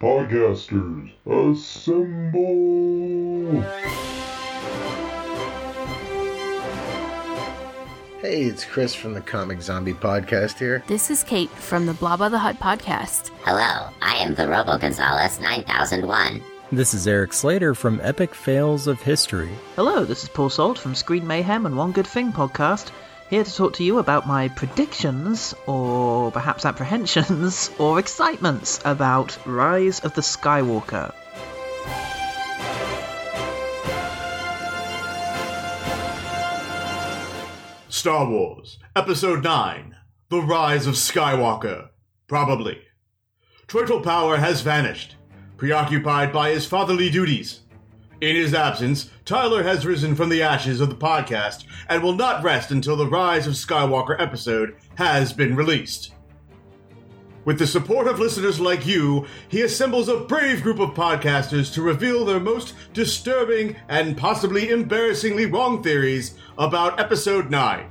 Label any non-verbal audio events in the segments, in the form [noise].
Podcasters, assemble! Hey, it's Chris from the Comic Zombie Podcast here. This is Kate from the Blabba the Hut podcast. Hello, I am the Robo Gonzalez 9001. This is Eric Slater from Epic Fails of History. Hello, this is Paul Salt from Screen Mayhem and One Good Thing podcast, here to talk to you about my predictions, or perhaps apprehensions, [laughs] or excitements about Rise of the Skywalker. Star Wars, Episode 9 The Rise of Skywalker. Probably. Turtle Power has vanished, preoccupied by his fatherly duties. In his absence, Tyler has risen from the ashes of the podcast and will not rest until the Rise of Skywalker episode has been released. With the support of listeners like you, he assembles a brave group of podcasters to reveal their most disturbing and possibly embarrassingly wrong theories about Episode 9.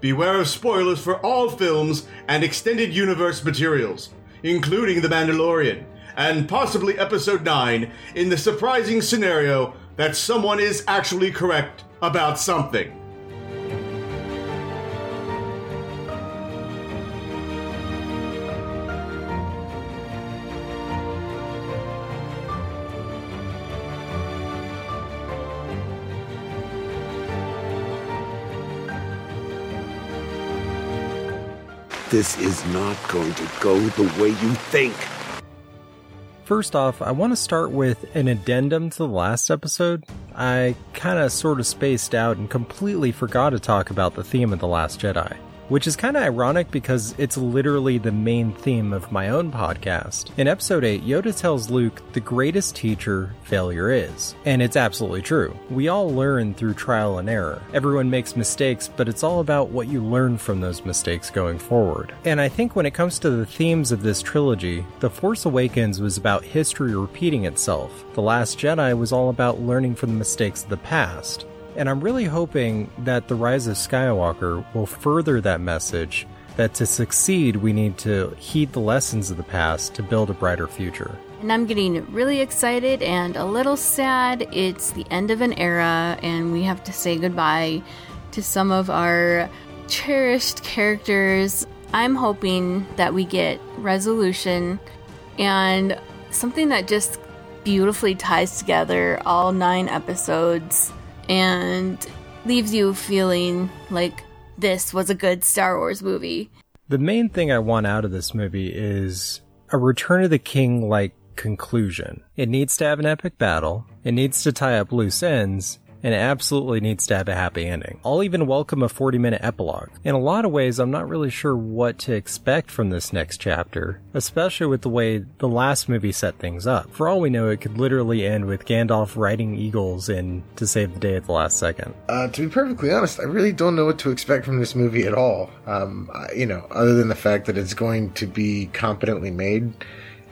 Beware of spoilers for all films and extended universe materials, including The Mandalorian, and possibly Episode 9 in the surprising scenario that someone is actually correct about something. This is not going to go the way you think. First off, I want to start with an addendum to the last episode. I kind of sort of spaced out and completely forgot to talk about the theme of The Last Jedi. Which is kind of ironic because it's literally the main theme of my own podcast. In episode 8, Yoda tells Luke the greatest teacher failure is. And it's absolutely true. We all learn through trial and error. Everyone makes mistakes, but it's all about what you learn from those mistakes going forward. And I think when it comes to the themes of this trilogy, The Force Awakens was about history repeating itself. The Last Jedi was all about learning from the mistakes of the past. And I'm really hoping that The Rise of Skywalker will further that message that to succeed, we need to heed the lessons of the past to build a brighter future. And I'm getting really excited and a little sad. It's the end of an era, and we have to say goodbye to some of our cherished characters. I'm hoping that we get resolution and something that just beautifully ties together all nine episodes and leaves you feeling like this was a good Star Wars movie. The main thing I want out of this movie is a Return of the King like conclusion. It needs to have an epic battle, it needs to tie up loose ends, and it absolutely needs to have a happy ending. I'll even welcome a 40 minute epilogue. In a lot of ways, I'm not really sure what to expect from this next chapter, especially with the way the last movie set things up. For all we know, it could literally end with Gandalf riding eagles in to save the day at the last second. Uh, to be perfectly honest, I really don't know what to expect from this movie at all. Um, you know, other than the fact that it's going to be competently made,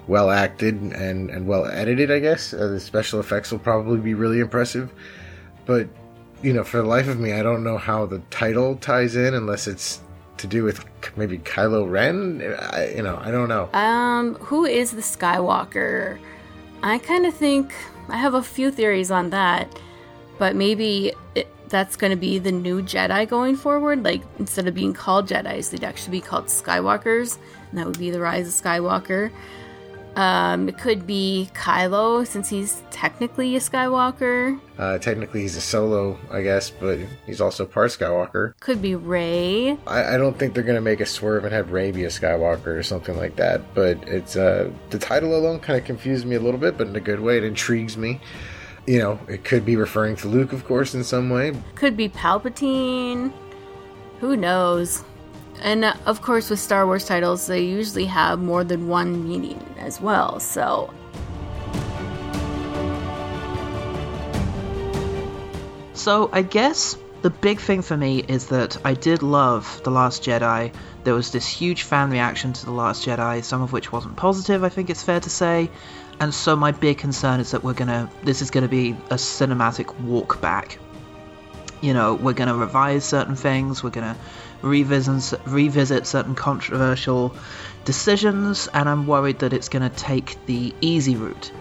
well acted, and, and well edited, I guess. Uh, the special effects will probably be really impressive. But, you know, for the life of me, I don't know how the title ties in unless it's to do with maybe Kylo Ren. I, you know, I don't know. Um, who is the Skywalker? I kind of think I have a few theories on that, but maybe it, that's going to be the new Jedi going forward. Like instead of being called Jedi's, they'd actually be called Skywalkers, and that would be the rise of Skywalker. Um, it could be Kylo since he's technically a Skywalker. Uh, technically, he's a solo, I guess, but he's also part Skywalker. Could be Rey. I, I don't think they're gonna make a swerve and have Rey be a Skywalker or something like that. But it's uh, the title alone kind of confused me a little bit, but in a good way. It intrigues me. You know, it could be referring to Luke, of course, in some way. Could be Palpatine. Who knows? And uh, of course, with Star Wars titles, they usually have more than one meaning as well. So So I guess the big thing for me is that I did love The Last Jedi. There was this huge fan reaction to The Last Jedi, some of which wasn't positive, I think it's fair to say. And so my big concern is that we're gonna this is gonna be a cinematic walk back. you know, we're to revise certain things, we're going to revisit, certain controversial decisions, and I'm worried that it's going to take the easy route.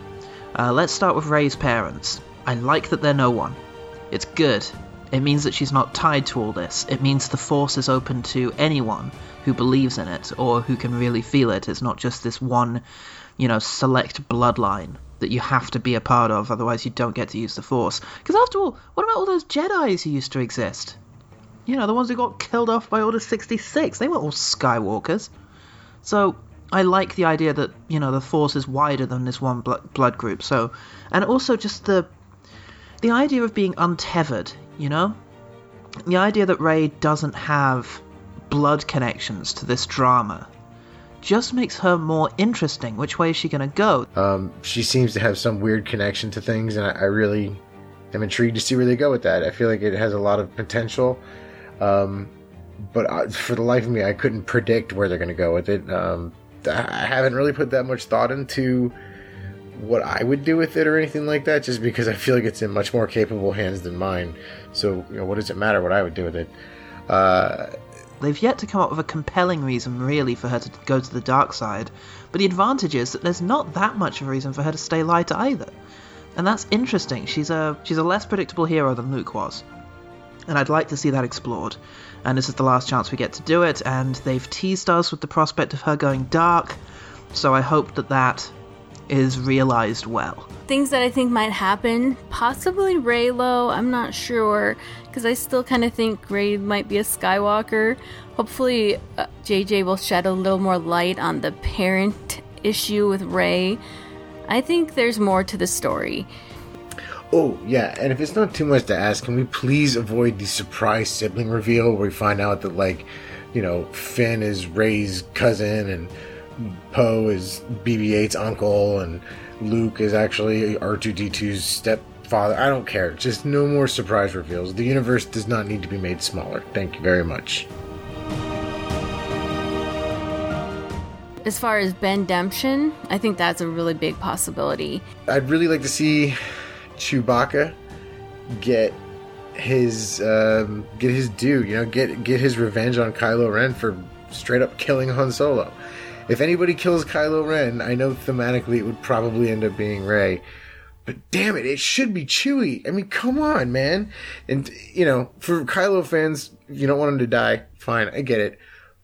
Uh, let's start with Rey's parents. I like that they're no one. It's good. It means that she's not tied to all this. It means the Force is open to anyone who believes in it or who can really feel it. It's not just this one, you know, select bloodline that you have to be a part of, otherwise you don't get to use the Force. Because after all, what about all those Jedi's who used to exist? You know, the ones who got killed off by Order 66. They weren't all Skywalkers. So, I like the idea that, you know, the Force is wider than this one blood, blood group. So, and also just the the idea of being untethered, you know? The idea that Rey doesn't have blood connections to this drama just makes her more interesting. Which way is she going to go? Um, she seems to have some weird connection to things, and I, I, really am intrigued to see where they go with that. I feel like it has a lot of potential, um, but I, for the life of me, I couldn't predict where they're going to go with it. Um, I haven't really put that much thought into what I would do with it or anything like that, just because I feel like it's in much more capable hands than mine. So, you know, what does it matter what I would do with it? Uh, They've yet to come up with a compelling reason, really, for her to go to the dark side, but the advantage is that there's not that much of a reason for her to stay light either. And that's interesting. She's a she's a less predictable hero than Luke was. And I'd like to see that explored. And this is the last chance we get to do it, and they've teased us with the prospect of her going dark, so I hope that that is realized well. Things that I think might happen, possibly Reylo, I'm not sure, because I still kind of think Rey might be a Skywalker. Hopefully, uh, JJ will shed a little more light on the parent issue with Rey. I think there's more to the story. Oh, yeah, and if it's not too much to ask, can we please avoid the surprise sibling reveal where we find out that, like, you know, Finn is Rey's cousin and Poe is BB 8's uncle, and Luke is actually R2D2's stepfather. I don't care. Just no more surprise reveals. The universe does not need to be made smaller. Thank you very much. As far as Ben Demption, I think that's a really big possibility. I'd really like to see Chewbacca get his um, get his due. You know, get get his revenge on Kylo Ren for straight up killing Han Solo if anybody kills Kylo Ren, I know thematically it would probably end up being Rey. But damn it, it should be Chewie. I mean, come on, man. And, you know, for Kylo fans, you don't want him to die, fine, I get it.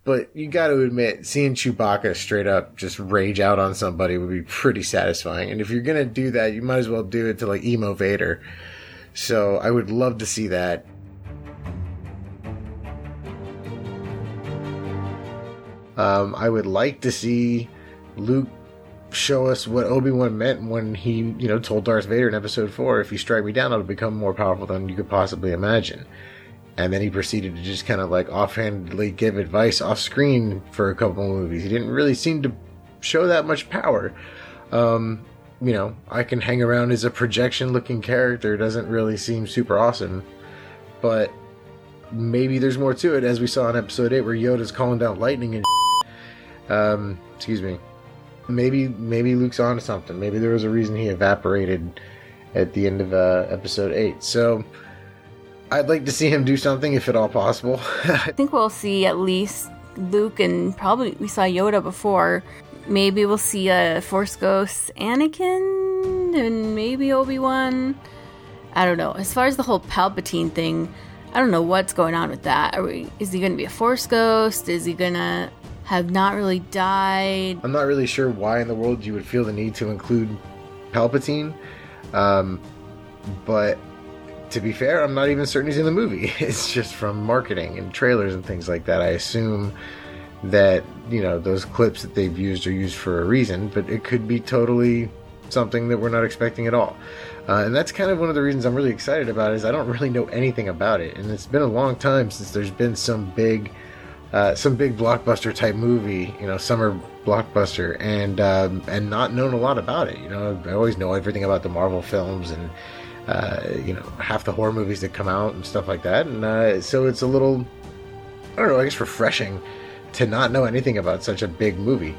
But you gotta admit, seeing Chewbacca straight up just rage out on somebody would be pretty satisfying. And if you're gonna do that, you might as well do it to like emo Vader. So I would love to see that. Um, I would like to see Luke show us what Obi Wan meant when he, you know, told Darth Vader in Episode Four, "If you strike me down, I'll become more powerful than you could possibly imagine." And then he proceeded to just kind of like offhandedly give advice off screen for a couple movies. He didn't really seem to show that much power. Um, you know, I can hang around as a projection looking character. Doesn't really seem super awesome, but maybe there's more to it, as we saw in Episode Eight, where Yoda's calling down lightning and. [laughs] Um, excuse me. Maybe maybe Luke's on to something. Maybe there was a reason he evaporated at the end of uh, episode eight. So I'd like to see him do something, if at all possible. [laughs] I think we'll see at least Luke and probably we saw Yoda before. Maybe we'll see a Force Ghost Anakin and maybe Obi Wan. I don't know. As far as the whole Palpatine thing, I don't know what's going on with that. We, is he going to be a Force Ghost? Is he going to have not really died. I'm not really sure why in the world you would feel the need to include Palpatine, um, but to be fair, I'm not even certain he's in the movie. [laughs] It's just from marketing and trailers and things like that. I assume that you know those clips that they've used are used for a reason, but it could be totally something that we're not expecting at all. Uh, and that's kind of one of the reasons I'm really excited about it is I don't really know anything about it, and it's been a long time since there's been some big uh, some big blockbuster type movie, you know, summer blockbuster, and um, and not known a lot about it. You know, I always know everything about the Marvel films and uh, you know half the horror movies that come out and stuff like that, and uh, so it's a little, I don't know, I guess refreshing to not know anything about such a big movie.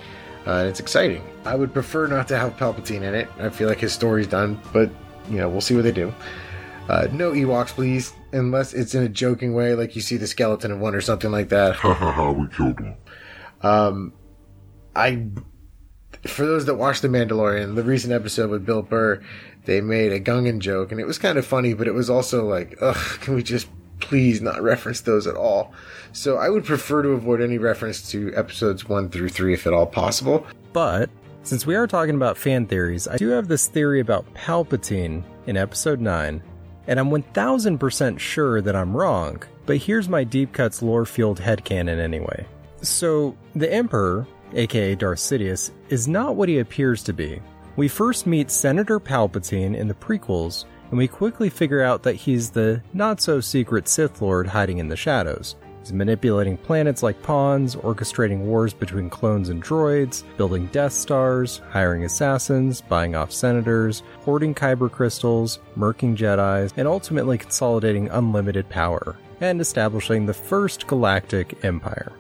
Uh, it's exciting. I would prefer not to have Palpatine in it. I feel like his story's done, but you know, we'll see what they do. Uh, no Ewoks, please, unless it's in a joking way, like you see the skeleton of one or something like that. Ha ha ha, we killed him. Um, I, for those that watched The Mandalorian, the recent episode with Bill Burr, they made a Gungan joke, and it was kind of funny, but it was also like, ugh, can we just please not reference those at all? So I would prefer to avoid any reference to episodes one through three if at all possible. But since we are talking about fan theories, I do have this theory about Palpatine in episode 9, and I'm 1000% sure that I'm wrong, but here's my Deep Cuts lore field headcanon anyway. So, the Emperor, aka Darth Sidious, is not what he appears to be. We first meet Senator Palpatine in the prequels, and we quickly figure out that he's the not so secret Sith Lord hiding in the shadows. He's manipulating planets like pawns, orchestrating wars between clones and droids, building Death Stars, hiring assassins, buying off senators, hoarding Kyber crystals, murking Jedi's, and ultimately consolidating unlimited power, and establishing the first galactic empire.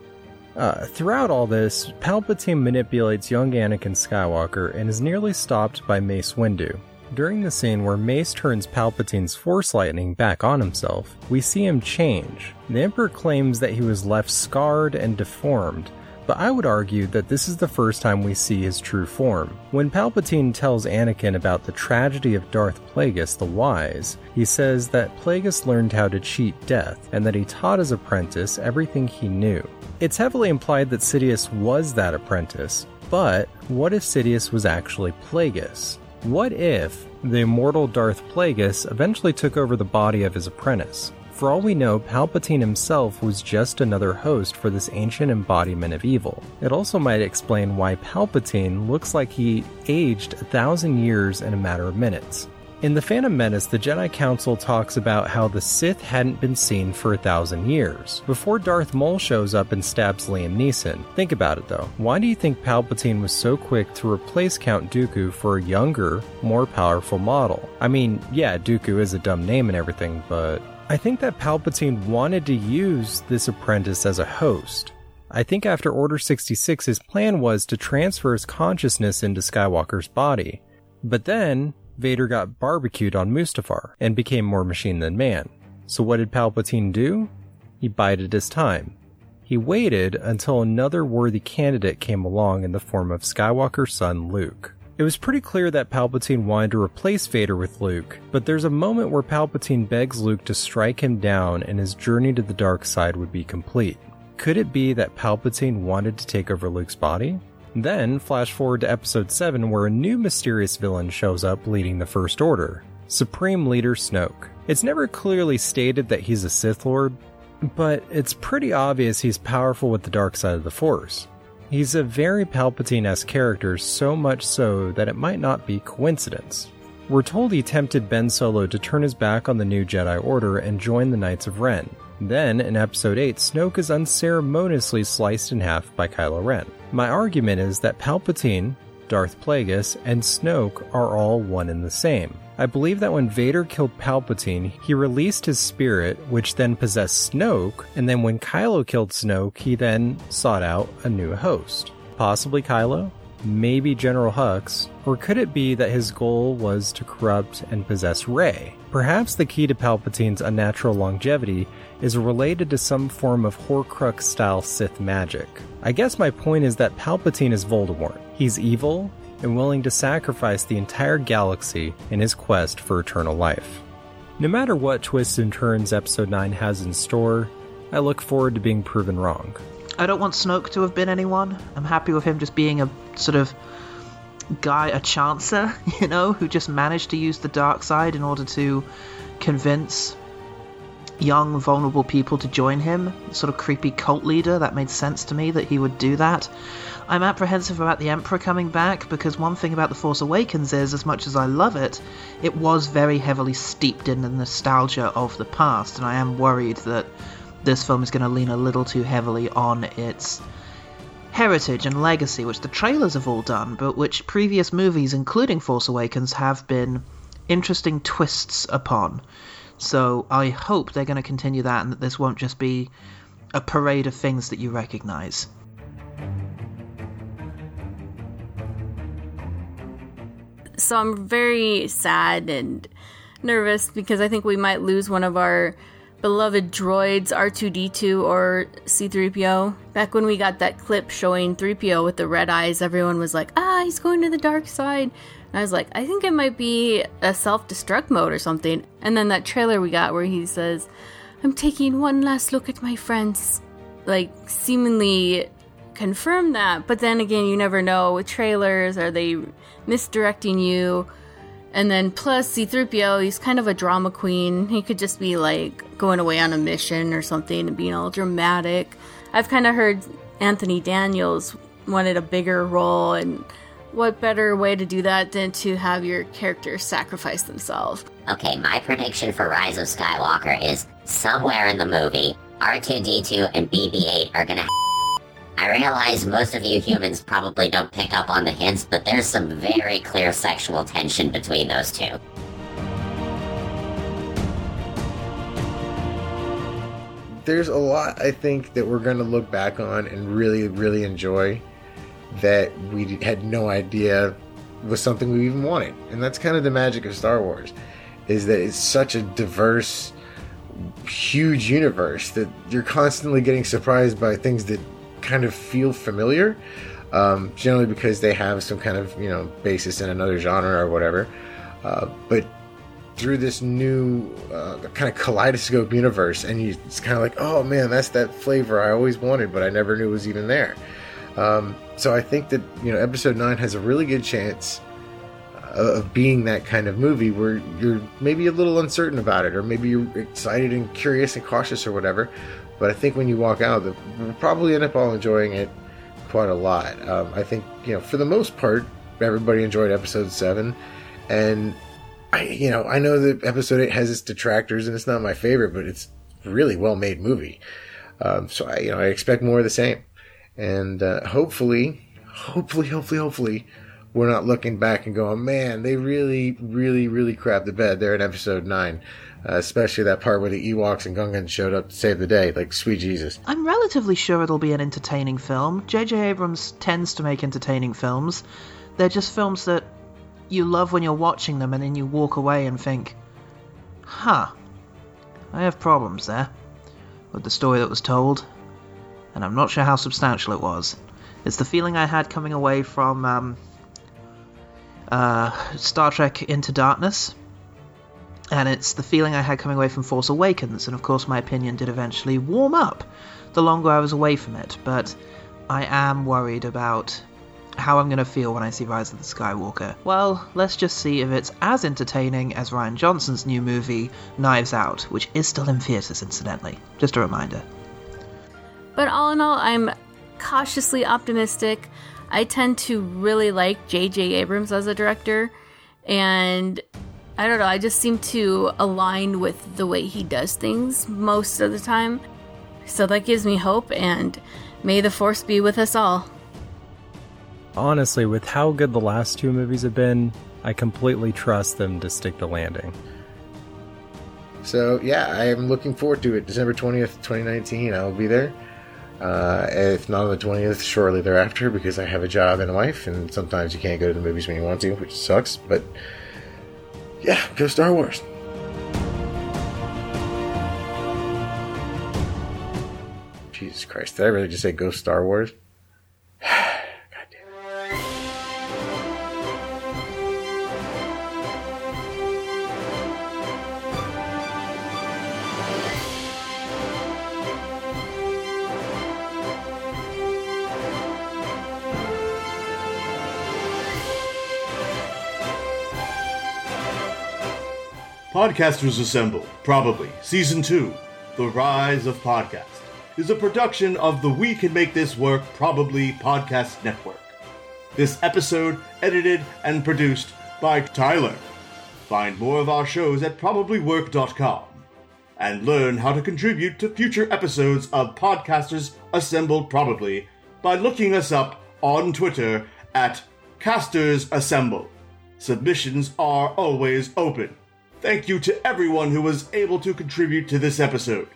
Uh, throughout all this, Palpatine manipulates young Anakin Skywalker and is nearly stopped by Mace Windu. During the scene where Mace turns Palpatine's Force Lightning back on himself, we see him change. The Emperor claims that he was left scarred and deformed, but I would argue that this is the first time we see his true form. When Palpatine tells Anakin about the tragedy of Darth Plagueis the Wise, he says that Plagueis learned how to cheat death and that he taught his apprentice everything he knew. It's heavily implied that Sidious was that apprentice, but what if Sidious was actually Plagueis? What if the immortal Darth Plagueis eventually took over the body of his apprentice? For all we know, Palpatine himself was just another host for this ancient embodiment of evil. It also might explain why Palpatine looks like he aged a thousand years in a matter of minutes. In The Phantom Menace, the Jedi Council talks about how the Sith hadn't been seen for a thousand years, before Darth Maul shows up and stabs Liam Neeson. Think about it though. Why do you think Palpatine was so quick to replace Count Dooku for a younger, more powerful model? I mean, yeah, Dooku is a dumb name and everything, but I think that Palpatine wanted to use this apprentice as a host. I think after Order 66, his plan was to transfer his consciousness into Skywalker's body. But then, Vader got barbecued on Mustafar and became more machine than man. So what did Palpatine do? He bided his time. He waited until another worthy candidate came along in the form of Skywalker's son Luke. It was pretty clear that Palpatine wanted to replace Vader with Luke, but there's a moment where Palpatine begs Luke to strike him down and his journey to the dark side would be complete. Could it be that Palpatine wanted to take over Luke's body? Then, flash forward to episode 7 where a new mysterious villain shows up leading the First Order Supreme Leader Snoke. It's never clearly stated that he's a Sith Lord, but it's pretty obvious he's powerful with the dark side of the Force. He's a very Palpatine esque character, so much so that it might not be coincidence. We're told he tempted Ben Solo to turn his back on the new Jedi Order and join the Knights of Ren. Then, in Episode 8, Snoke is unceremoniously sliced in half by Kylo Ren. My argument is that Palpatine, Darth Plagueis, and Snoke are all one and the same. I believe that when Vader killed Palpatine, he released his spirit, which then possessed Snoke, and then when Kylo killed Snoke, he then sought out a new host. Possibly Kylo? Maybe General Hux? Or could it be that his goal was to corrupt and possess Rey? Perhaps the key to Palpatine's unnatural longevity is related to some form of Horcrux style Sith magic. I guess my point is that Palpatine is Voldemort. He's evil and willing to sacrifice the entire galaxy in his quest for eternal life. No matter what twists and turns Episode 9 has in store, I look forward to being proven wrong. I don't want Snoke to have been anyone. I'm happy with him just being a sort of guy, a chancer, [laughs] you know, who just managed to use the dark side in order to convince young, vulnerable people to join him. Sort of creepy cult leader. That made sense to me that he would do that. I'm apprehensive about the Emperor coming back because one thing about The Force Awakens is, as much as I love it, it was very heavily steeped in the nostalgia of the past, and I am worried that this film is going to lean a little too heavily on its heritage and legacy, which the trailers have all done, but which previous movies, including Force Awakens, have been interesting twists upon. So I hope they're going to continue that and that this won't just be a parade of things that you recognize. So I'm very sad and nervous because I think we might lose one of our beloved droids, R2D2 or C3PO. Back when we got that clip showing 3PO with the red eyes, everyone was like, ah, he's going to the dark side. And I was like, I think it might be a self destruct mode or something. And then that trailer we got where he says, I'm taking one last look at my friends. Like, seemingly confirm that. But then again, you never know with trailers. Are they misdirecting you? And then plus C3PO, he's kind of a drama queen. He could just be like going away on a mission or something and being all dramatic. I've kind of heard Anthony Daniels wanted a bigger role, and what better way to do that than to have your characters sacrifice themselves? Okay, my prediction for Rise of Skywalker is somewhere in the movie, R2D2 and BB 8 are gonna. I realize most of you humans probably don't pick up on the hints, but there's some very clear sexual tension between those two. There's a lot I think that we're going to look back on and really, really enjoy that we had no idea was something we even wanted. And that's kind of the magic of Star Wars, is that it's such a diverse, huge universe that you're constantly getting surprised by things that kind of feel familiar. Um, generally because they have some kind of you know basis in another genre or whatever. Uh, but through this new uh, kind of kaleidoscope universe, and you, it's kind of like, oh man, that's that flavor I always wanted, but I never knew was even there. Um, so I think that you know, episode nine has a really good chance of being that kind of movie where you're maybe a little uncertain about it, or maybe you're excited and curious and cautious or whatever. But I think when you walk out, we'll probably end up all enjoying it quite a lot. Um, I think you know, for the most part, everybody enjoyed episode seven, and I, you know, I know that episode eight has its detractors, and it's not my favorite, but it's really well made movie. Um, so I, you know, I expect more of the same, and uh, hopefully, hopefully, hopefully, hopefully, we're not looking back and going, man, they really, really, really crapped the bed there in episode nine. Uh, especially that part where the Ewoks and Gungans showed up to save the day. Like, sweet Jesus. I'm relatively sure it'll be an entertaining film. J.J. Abrams tends to make entertaining films. They're just films that you love when you're watching them and then you walk away and think, huh, I have problems there with the story that was told, and I'm not sure how substantial it was. It's the feeling I had coming away from um, uh, Star Trek Into Darkness and it's the feeling I had coming away from Force Awakens, and of course, my opinion did eventually warm up the longer I was away from it, but I am worried about how I'm going to feel when I see Rise of the Skywalker. Well, let's just see if it's as entertaining as Rian Johnson's new movie, Knives Out, which is still in theaters, incidentally. Just a reminder. But all in all, I'm cautiously optimistic. I tend to really like J.J. Abrams as a director, and I don't know, I just seem to align with the way he does things most of the time. So that gives me hope, and may the Force be with us all. Honestly, with how good the last two movies have been, I completely trust them to stick the landing. So, yeah, I am looking forward to it. December 20th, 2019, I will be there. Uh, if not on the 20th, shortly thereafter, because I have a job and a wife, and sometimes you can't go to the movies when you want to, which sucks, but yeah, go Star Wars. Jesus Christ, did I really just say go Star Wars? Podcasters Assemble, probably, Season 2, The Rise of Podcast, is a production of the We Can Make This Work Probably Podcast Network. This episode edited and produced by Tyler. Find more of our shows at probablywork.com and learn how to contribute to future episodes of Podcasters Assemble Probably by looking us up on Twitter at Casters Assemble. Submissions are always open. Thank you to everyone who was able to contribute to this episode.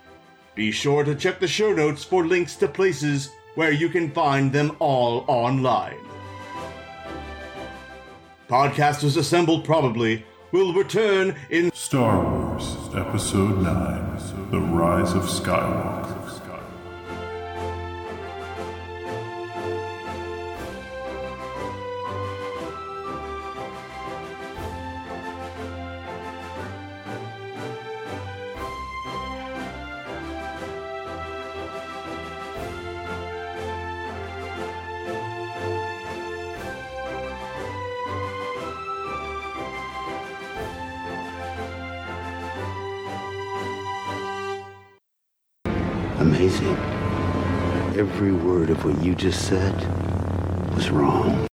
Be sure to check the show notes for links to places where you can find them all online. Podcasters Assembled Probably will return in Star Wars Episode 9 The Rise of Skywalker. What you just said was wrong.